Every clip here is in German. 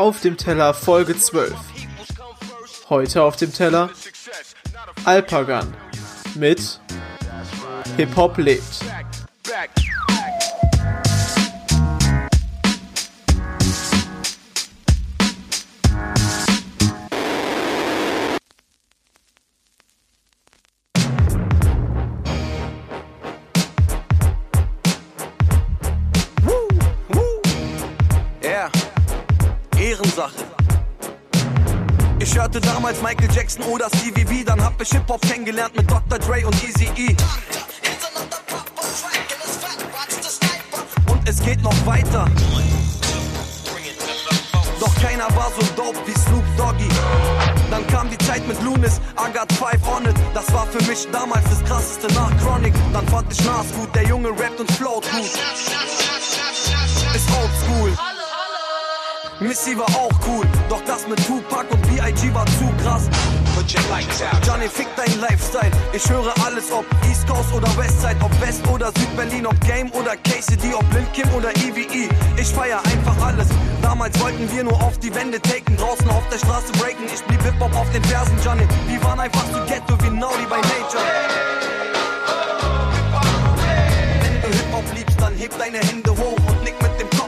Auf dem Teller Folge 12. Heute auf dem Teller Alpagan mit Hip Hop lebt. Damals Michael Jackson oder CVV, dann hab ich Hip-Hop kennengelernt mit Dr. Dre und Easy-E. Und es geht noch weiter. Doch keiner war so dope wie Snoop Doggy. Dann kam die Zeit mit Lunis, I got five on it. Das war für mich damals das krasseste nach Chronic. Dann fand ich Nas gut, der Junge rappt und float gut. Missy war auch cool, doch das mit Tupac und B.I.G. war zu krass. Johnny, fick dein Lifestyle. Ich höre alles, ob East Coast oder Westside, ob West oder Südberlin, ob Game oder KCD, ob Lil Kim oder EVE. Ich feier einfach alles. Damals wollten wir nur auf die Wände taken, draußen auf der Straße breaken. Ich blieb Hip-Hop auf den Fersen, Johnny. Wir waren einfach zu ghetto wie Naughty by Nature. Wenn du Hip-Hop liebst, dann heb deine Hände hoch und nick mit dem Kopf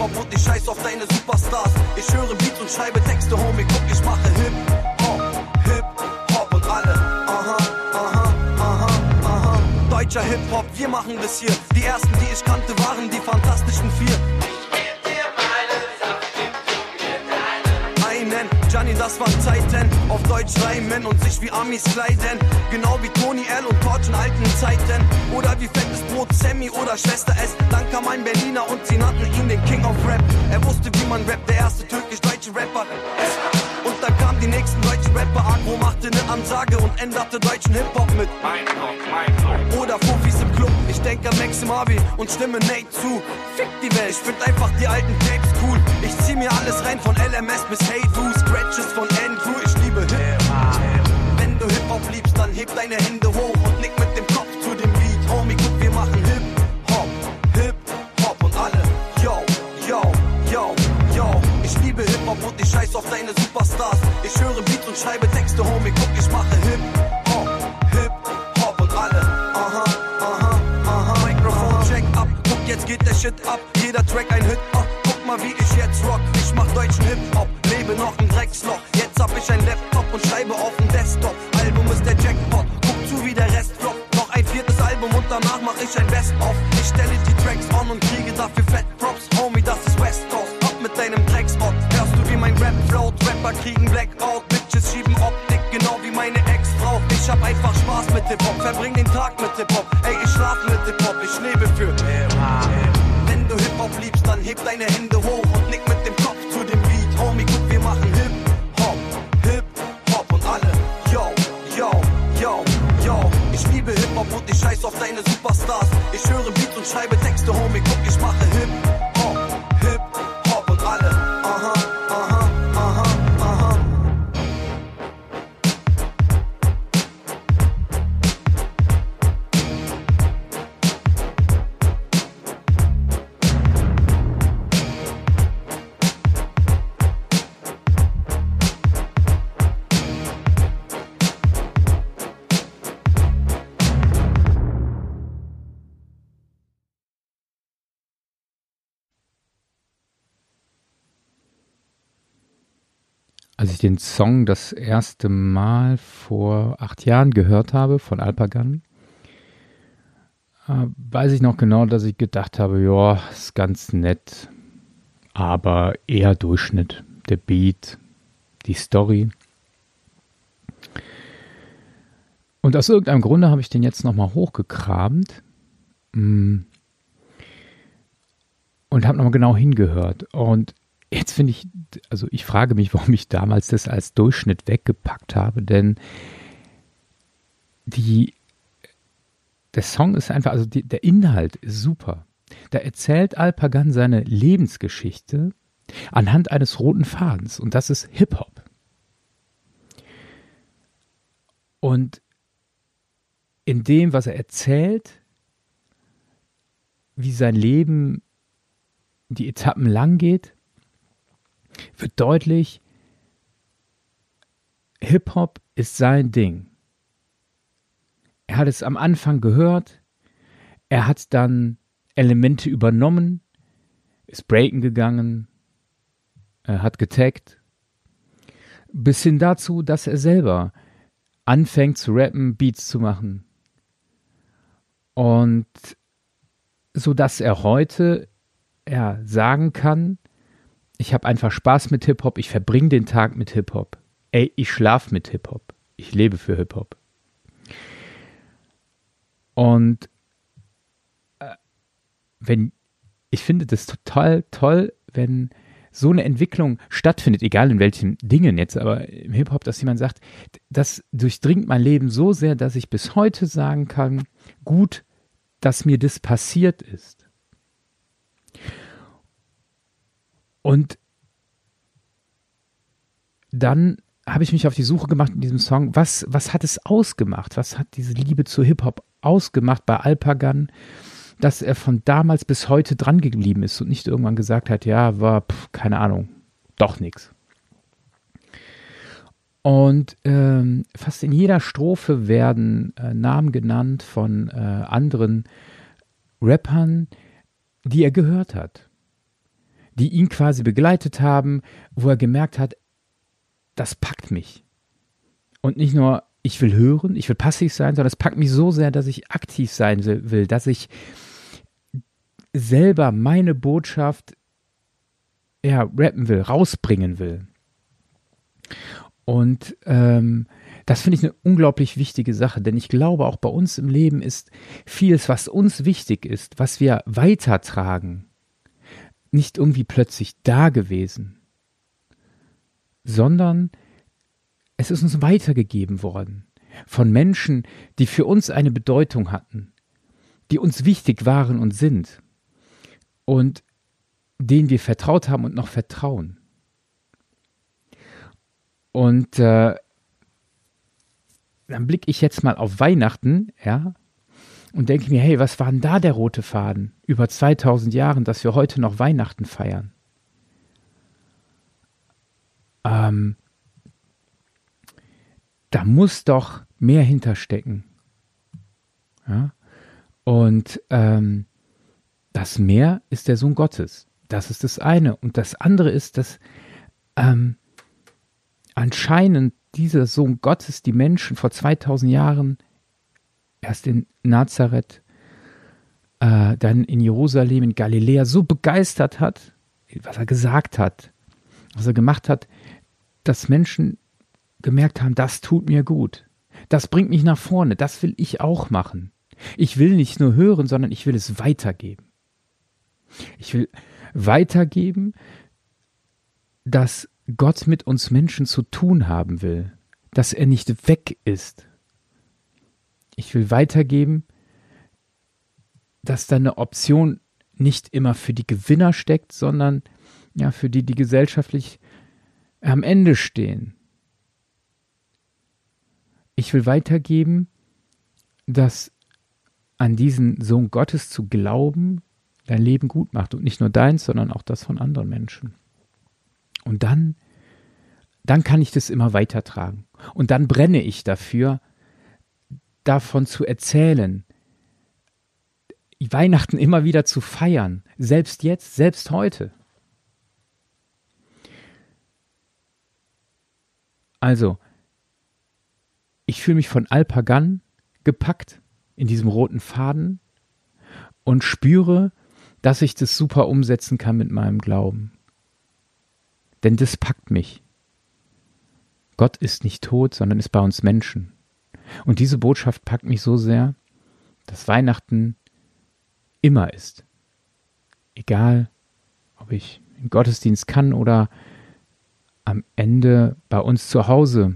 Hip-Hop und ich scheiß auf deine Superstars. Ich höre Beats und schreibe Texte, Homie, guck, ich mache Hip-Hop, Hip-Hop und alle. Aha, aha, aha, aha. Deutscher Hip-Hop, wir machen das hier. Die ersten, die ich kannte, waren die Fantastischen Vier. Das waren Zeiten. Auf Deutsch reimen und sich wie Amis kleiden. Genau wie Tony L. und Torch in alten Zeiten. Oder wie fettes Brot Sammy oder Schwester S. Dann kam ein Berliner und sie nannten ihn den King of Rap. Er wusste, wie man rappt, der erste türkisch-deutsche Rapper. Und dann kamen die nächsten deutschen Rapper. Agro machte eine Ansage und änderte deutschen Hip-Hop mit. Oder Fufis im denke an Max Marvi und stimme Nate zu. Fick die Welt, ich find einfach die alten Tapes cool. Ich zieh mir alles rein von LMS bis Hey Du, Scratches von Andrew. Ich liebe Hip-Hop. Wenn du Hip-Hop liebst, dann heb deine Hände hoch und nick mit dem Kopf zu dem Beat. Homie, guck, wir machen Hip-Hop, Hip-Hop und alle. Yo, yo, yo, yo. Ich liebe Hip-Hop und ich scheiß auf deine Superstars. Ich höre Beats und schreibe Texte, Homie, guck, ich mache Hip-Hop Shit ab. Jeder Track ein Hit, ah, guck mal, wie ich jetzt rock. Ich mach deutschen Hip-Hop, lebe noch im Drecksloch. Jetzt hab ich ein Laptop und schreibe auf dem Desktop. Album ist der Jackpot, guck zu, wie der Rest floppt. Noch ein viertes Album und danach mach ich ein Best-of. Ich stelle die Tracks on und kriege dafür Fat Props. Homie, das ist West Coast. Ab mit deinem Drecksort. Hörst du, wie mein Rap float? Rapper kriegen Blackout. Bitches schieben Optik, genau wie meine Ex-Frau. Ich hab einfach Spaß mit Hip-Hop. Verbring den Tag mit Hip-Hop. Ey, ich schlaf mit Hip-Hop. Ich lebe für Wenn Hip-Hop liebst, dann heb deine Hände hoch und nick mit dem Kopf zu dem Beat. Homie, guck, wir machen Hip-Hop, Hip-Hop und alle. Yo, yo, yo, yo. Ich liebe Hip-Hop und ich scheiß auf deine Superstars. Ich höre Beats und schreibe Texte, Homie, guck, Als ich den Song das erste Mal vor acht Jahren gehört habe von Alpagan, äh, weiß ich noch genau, dass ich gedacht habe, ja, ist ganz nett, aber eher Durchschnitt. Der Beat, die Story. Und aus irgendeinem Grunde habe ich den jetzt nochmal hochgekramt mm, und habe nochmal genau hingehört. Und Jetzt finde ich, also ich frage mich, warum ich damals das als Durchschnitt weggepackt habe, denn die, der Song ist einfach, also die, der Inhalt ist super. Da erzählt Alpagan seine Lebensgeschichte anhand eines roten Fadens und das ist Hip-Hop. Und in dem, was er erzählt, wie sein Leben die Etappen lang geht, wird deutlich, Hip-Hop ist sein Ding. Er hat es am Anfang gehört, er hat dann Elemente übernommen, ist breaken gegangen, er hat getaggt, bis hin dazu, dass er selber anfängt zu rappen, Beats zu machen. Und so dass er heute ja, sagen kann, ich habe einfach Spaß mit Hip-Hop, ich verbringe den Tag mit Hip-Hop. Ey, ich schlafe mit Hip-Hop. Ich lebe für Hip-Hop. Und äh, wenn ich finde das total toll, wenn so eine Entwicklung stattfindet, egal in welchen Dingen jetzt, aber im Hip-Hop, dass jemand sagt, das durchdringt mein Leben so sehr, dass ich bis heute sagen kann, gut, dass mir das passiert ist. Und dann habe ich mich auf die Suche gemacht in diesem Song, was, was hat es ausgemacht? Was hat diese Liebe zu Hip-Hop ausgemacht bei Alpagan, dass er von damals bis heute dran geblieben ist und nicht irgendwann gesagt hat, ja, war, pf, keine Ahnung, doch nichts. Und ähm, fast in jeder Strophe werden äh, Namen genannt von äh, anderen Rappern, die er gehört hat, die ihn quasi begleitet haben, wo er gemerkt hat, das packt mich. Und nicht nur, ich will hören, ich will passiv sein, sondern es packt mich so sehr, dass ich aktiv sein will, dass ich selber meine Botschaft ja, rappen will, rausbringen will. Und ähm, das finde ich eine unglaublich wichtige Sache, denn ich glaube, auch bei uns im Leben ist vieles, was uns wichtig ist, was wir weitertragen, nicht irgendwie plötzlich da gewesen, sondern es ist uns weitergegeben worden von Menschen, die für uns eine Bedeutung hatten, die uns wichtig waren und sind und denen wir vertraut haben und noch vertrauen. Und äh, dann blicke ich jetzt mal auf Weihnachten, ja, und denke mir, hey, was war denn da der rote Faden über 2000 Jahren, dass wir heute noch Weihnachten feiern? Ähm, da muss doch mehr hinterstecken. Ja? Und ähm, das Meer ist der Sohn Gottes. Das ist das eine. Und das andere ist, dass ähm, anscheinend dieser Sohn Gottes die Menschen vor 2000 Jahren erst in Nazareth, äh, dann in Jerusalem, in Galiläa so begeistert hat, was er gesagt hat, was er gemacht hat, dass Menschen gemerkt haben, das tut mir gut. Das bringt mich nach vorne. Das will ich auch machen. Ich will nicht nur hören, sondern ich will es weitergeben. Ich will weitergeben, dass Gott mit uns Menschen zu tun haben will, dass er nicht weg ist. Ich will weitergeben, dass da eine Option nicht immer für die Gewinner steckt, sondern ja für die, die gesellschaftlich am Ende stehen. Ich will weitergeben, dass an diesen Sohn Gottes zu glauben dein Leben gut macht und nicht nur deins, sondern auch das von anderen Menschen. Und dann, dann kann ich das immer weitertragen. Und dann brenne ich dafür, davon zu erzählen, Weihnachten immer wieder zu feiern, selbst jetzt, selbst heute. Also, ich fühle mich von Alpagan gepackt in diesem roten Faden und spüre, dass ich das super umsetzen kann mit meinem Glauben. Denn das packt mich. Gott ist nicht tot, sondern ist bei uns Menschen. Und diese Botschaft packt mich so sehr, dass Weihnachten immer ist. Egal, ob ich im Gottesdienst kann oder am Ende bei uns zu Hause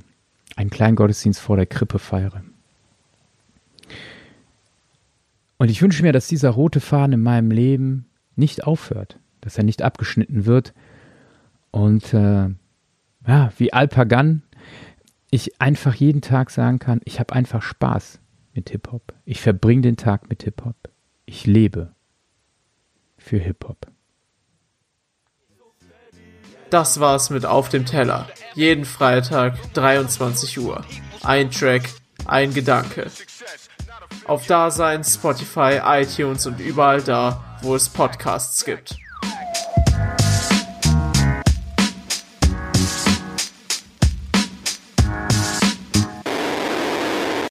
einen kleinen Gottesdienst vor der Krippe feiere. Und ich wünsche mir, dass dieser rote Faden in meinem Leben nicht aufhört, dass er nicht abgeschnitten wird und äh, ja, wie Alpagan, ich einfach jeden Tag sagen kann, ich habe einfach Spaß mit Hip-Hop. Ich verbringe den Tag mit Hip-Hop. Ich lebe für Hip-Hop. Das war's mit Auf dem Teller. Jeden Freitag 23 Uhr. Ein Track, ein Gedanke. Auf Dasein, Spotify, iTunes und überall da, wo es Podcasts gibt.